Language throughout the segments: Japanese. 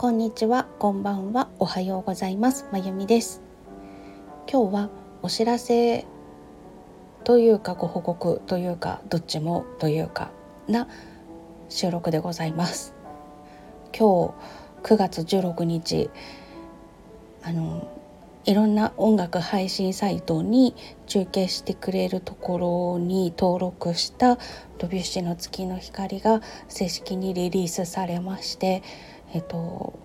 こんにちは、こんばんは、おはようございます。まゆみです。今日はお知らせというかご報告というかどっちもというかな収録でございます。今日9月16日あのいろんな音楽配信サイトに中継してくれるところに登録したドビュッシーの月の光が正式にリリースされましてえっと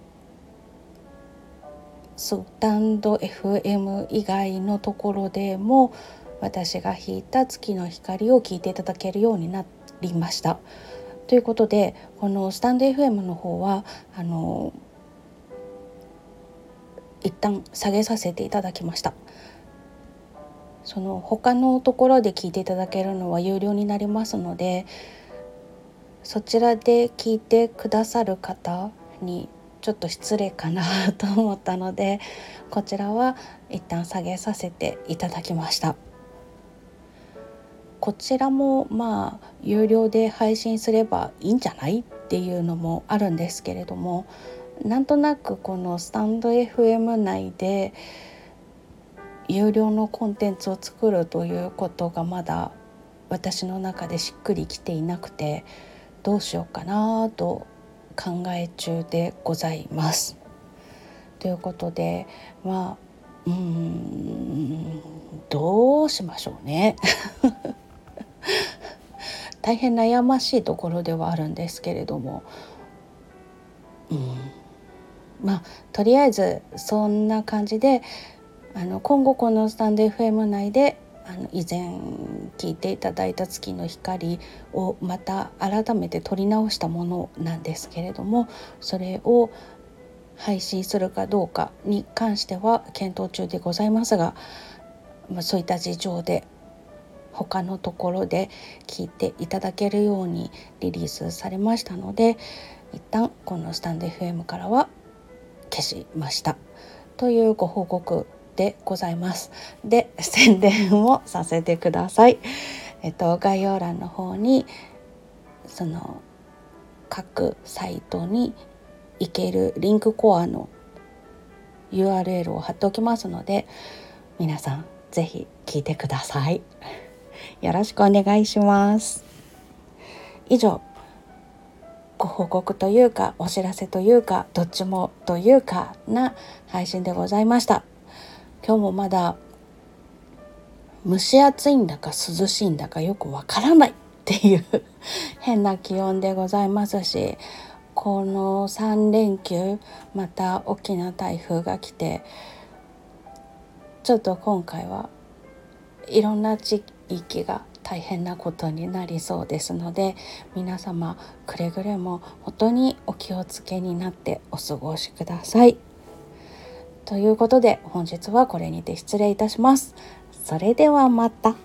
スタンド FM 以外のところでも私が弾いた月の光を聞いていただけるようになりました。ということでこのスタンド FM の方はあの一旦下げさせていただきましたその他のところで聞いていただけるのは有料になりますのでそちらで聞いてくださる方にちょっと失礼かなと思ったのでこちらは一旦下げさせていただきました。こちらもまあ有料で配信すればいいんじゃないっていうのもあるんですけれどもなんとなくこのスタンド FM 内で有料のコンテンツを作るということがまだ私の中でしっくりきていなくてどうしようかなと考え中でございます。ということでまあうーんどうしましょうね。大変悩ましいところではあるんですけれども、うん、まあとりあえずそんな感じであの今後このスタンド FM 内であの以前聞いていただいた月の光をまた改めて撮り直したものなんですけれどもそれを配信するかどうかに関しては検討中でございますが、まあ、そういった事情で他のところで聞いていただけるようにリリースされましたので一旦このスタンド FM からは消しました。というご報告でございますで 宣伝をさせてくださいえっと概要欄の方にその各サイトに行けるリンクコアの URL を貼っておきますので皆さんぜひ聞いてください。よろしくお願いします。以上ご報告というかお知らせというかどっちもというかな配信でございました。今日もまだ蒸し暑いんだか涼しいんだかよくわからないっていう 変な気温でございますしこの3連休また大きな台風が来てちょっと今回はいろんな地域が大変なことになりそうですので皆様くれぐれも本当にお気をつけになってお過ごしください。ということで本日はこれにて失礼いたします。それではまた。